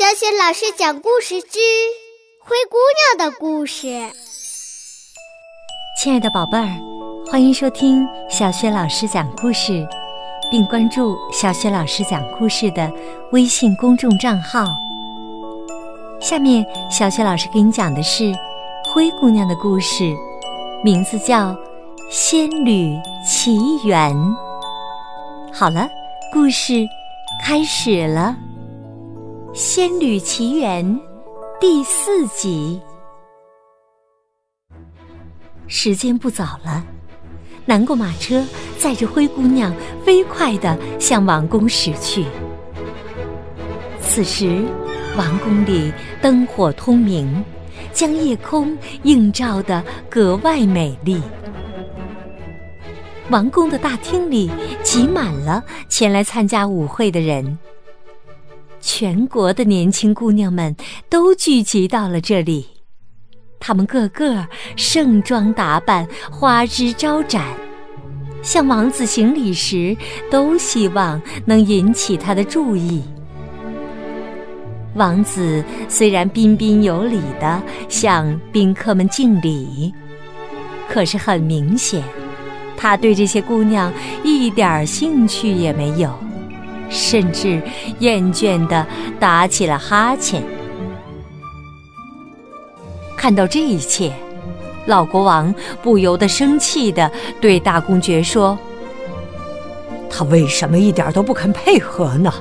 小雪老师讲故事之《灰姑娘的故事》。亲爱的宝贝儿，欢迎收听小雪老师讲故事，并关注小雪老师讲故事的微信公众账号。下面，小雪老师给你讲的是灰姑娘的故事，名字叫《仙侣奇缘》。好了，故事开始了。《仙侣奇缘》第四集。时间不早了，南过马车载着灰姑娘飞快地向王宫驶去。此时，王宫里灯火通明，将夜空映照得格外美丽。王宫的大厅里挤满了前来参加舞会的人。全国的年轻姑娘们都聚集到了这里，她们个个盛装打扮，花枝招展，向王子行礼时都希望能引起他的注意。王子虽然彬彬有礼地向宾客们敬礼，可是很明显，他对这些姑娘一点兴趣也没有。甚至厌倦地打起了哈欠。看到这一切，老国王不由得生气地对大公爵说：“他为什么一点都不肯配合呢？”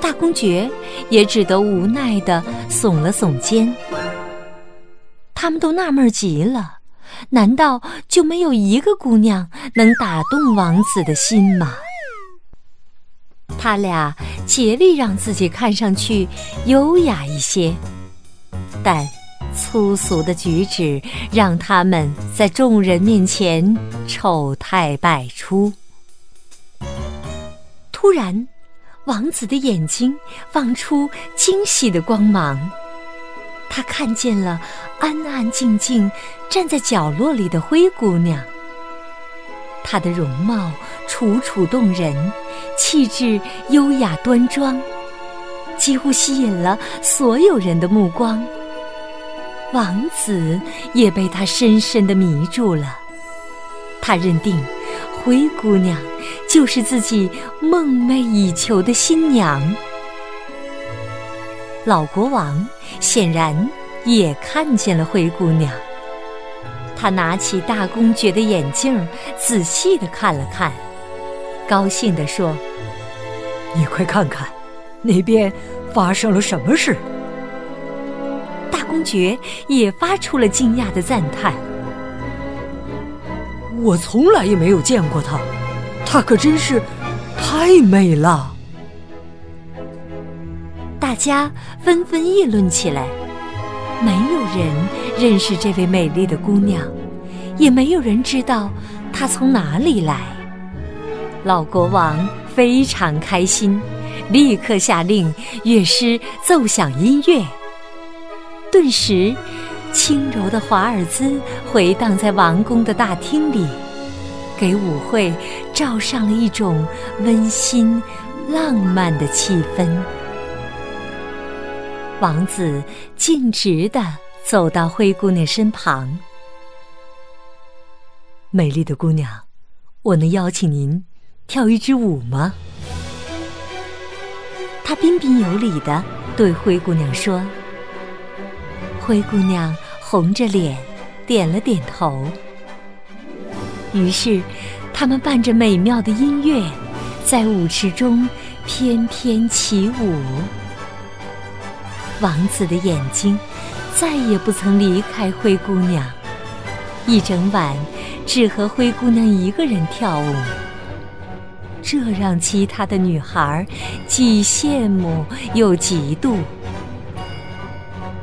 大公爵也只得无奈地耸了耸肩。他们都纳闷极了：难道就没有一个姑娘能打动王子的心吗？他俩竭力让自己看上去优雅一些，但粗俗的举止让他们在众人面前丑态百出。突然，王子的眼睛放出惊喜的光芒，他看见了安安静静站在角落里的灰姑娘。她的容貌楚楚动人，气质优雅端庄，几乎吸引了所有人的目光。王子也被她深深的迷住了，他认定灰姑娘就是自己梦寐以求的新娘。老国王显然也看见了灰姑娘。他拿起大公爵的眼镜，仔细的看了看，高兴地说：“你快看看，那边发生了什么事？”大公爵也发出了惊讶的赞叹：“我从来也没有见过她，她可真是太美了！”大家纷纷议论起来。没有人认识这位美丽的姑娘，也没有人知道她从哪里来。老国王非常开心，立刻下令乐师奏响音乐。顿时，轻柔的华尔兹回荡在王宫的大厅里，给舞会罩上了一种温馨、浪漫的气氛。王子径直地走到灰姑娘身旁。美丽的姑娘，我能邀请您跳一支舞吗？他彬彬有礼地对灰姑娘说。灰姑娘红着脸点了点头。于是，他们伴着美妙的音乐，在舞池中翩翩起舞。王子的眼睛再也不曾离开灰姑娘，一整晚只和灰姑娘一个人跳舞。这让其他的女孩既羡慕又嫉妒。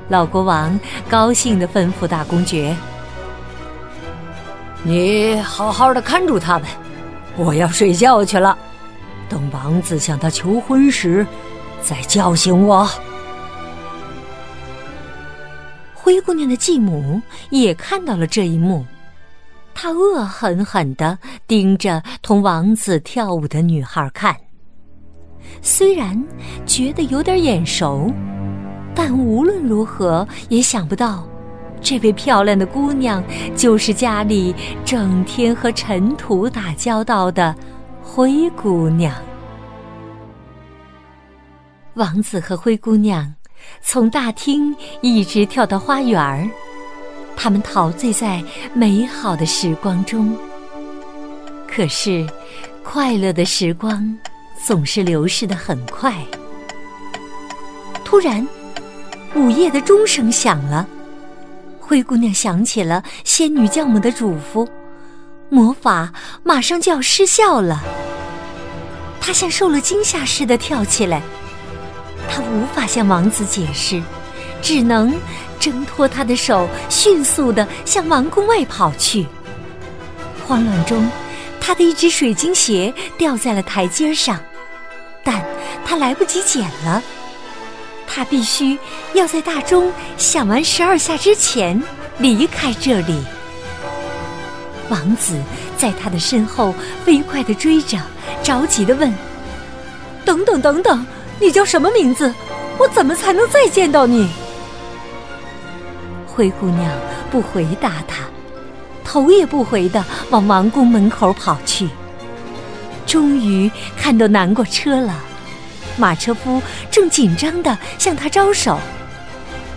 老国王高兴地吩咐大公爵：“你好好的看住他们，我要睡觉去了。等王子向她求婚时，再叫醒我。”灰姑娘的继母也看到了这一幕，他恶狠狠地盯着同王子跳舞的女孩看。虽然觉得有点眼熟，但无论如何也想不到，这位漂亮的姑娘就是家里整天和尘土打交道的灰姑娘。王子和灰姑娘从大厅一直跳到花园儿，他们陶醉在美好的时光中。可是，快乐的时光总是流逝的很快。突然，午夜的钟声响了，灰姑娘想起了仙女教母的嘱咐，魔法马上就要失效了。她像受了惊吓似的跳起来。她无法向王子解释，只能挣脱他的手，迅速地向王宫外跑去。慌乱中，他的一只水晶鞋掉在了台阶上，但他来不及捡了。他必须要在大钟响完十二下之前离开这里。王子在他的身后飞快地追着，着急地问：“等等，等等！”你叫什么名字？我怎么才能再见到你？灰姑娘不回答他，头也不回的往王宫门口跑去。终于看到南瓜车了，马车夫正紧张的向他招手。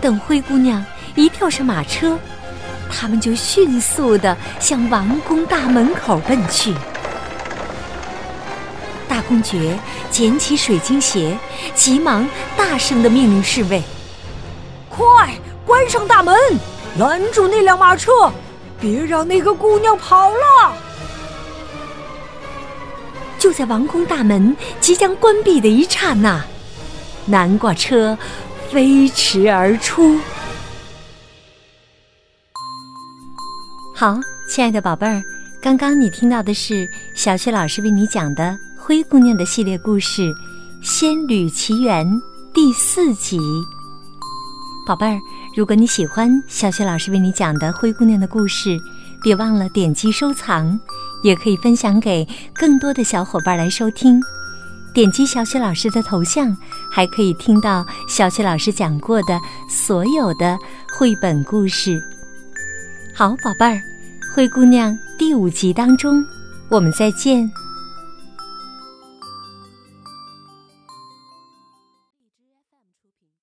等灰姑娘一跳上马车，他们就迅速的向王宫大门口奔去。大公爵捡起水晶鞋，急忙大声的命令侍卫：“快关上大门，拦住那辆马车，别让那个姑娘跑了！”就在王宫大门即将关闭的一刹那，南瓜车飞驰而出。好，亲爱的宝贝儿，刚刚你听到的是小雪老师为你讲的。灰姑娘的系列故事《仙侣奇缘》第四集，宝贝儿，如果你喜欢小雪老师为你讲的灰姑娘的故事，别忘了点击收藏，也可以分享给更多的小伙伴来收听。点击小雪老师的头像，还可以听到小雪老师讲过的所有的绘本故事。好，宝贝儿，灰姑娘第五集当中，我们再见。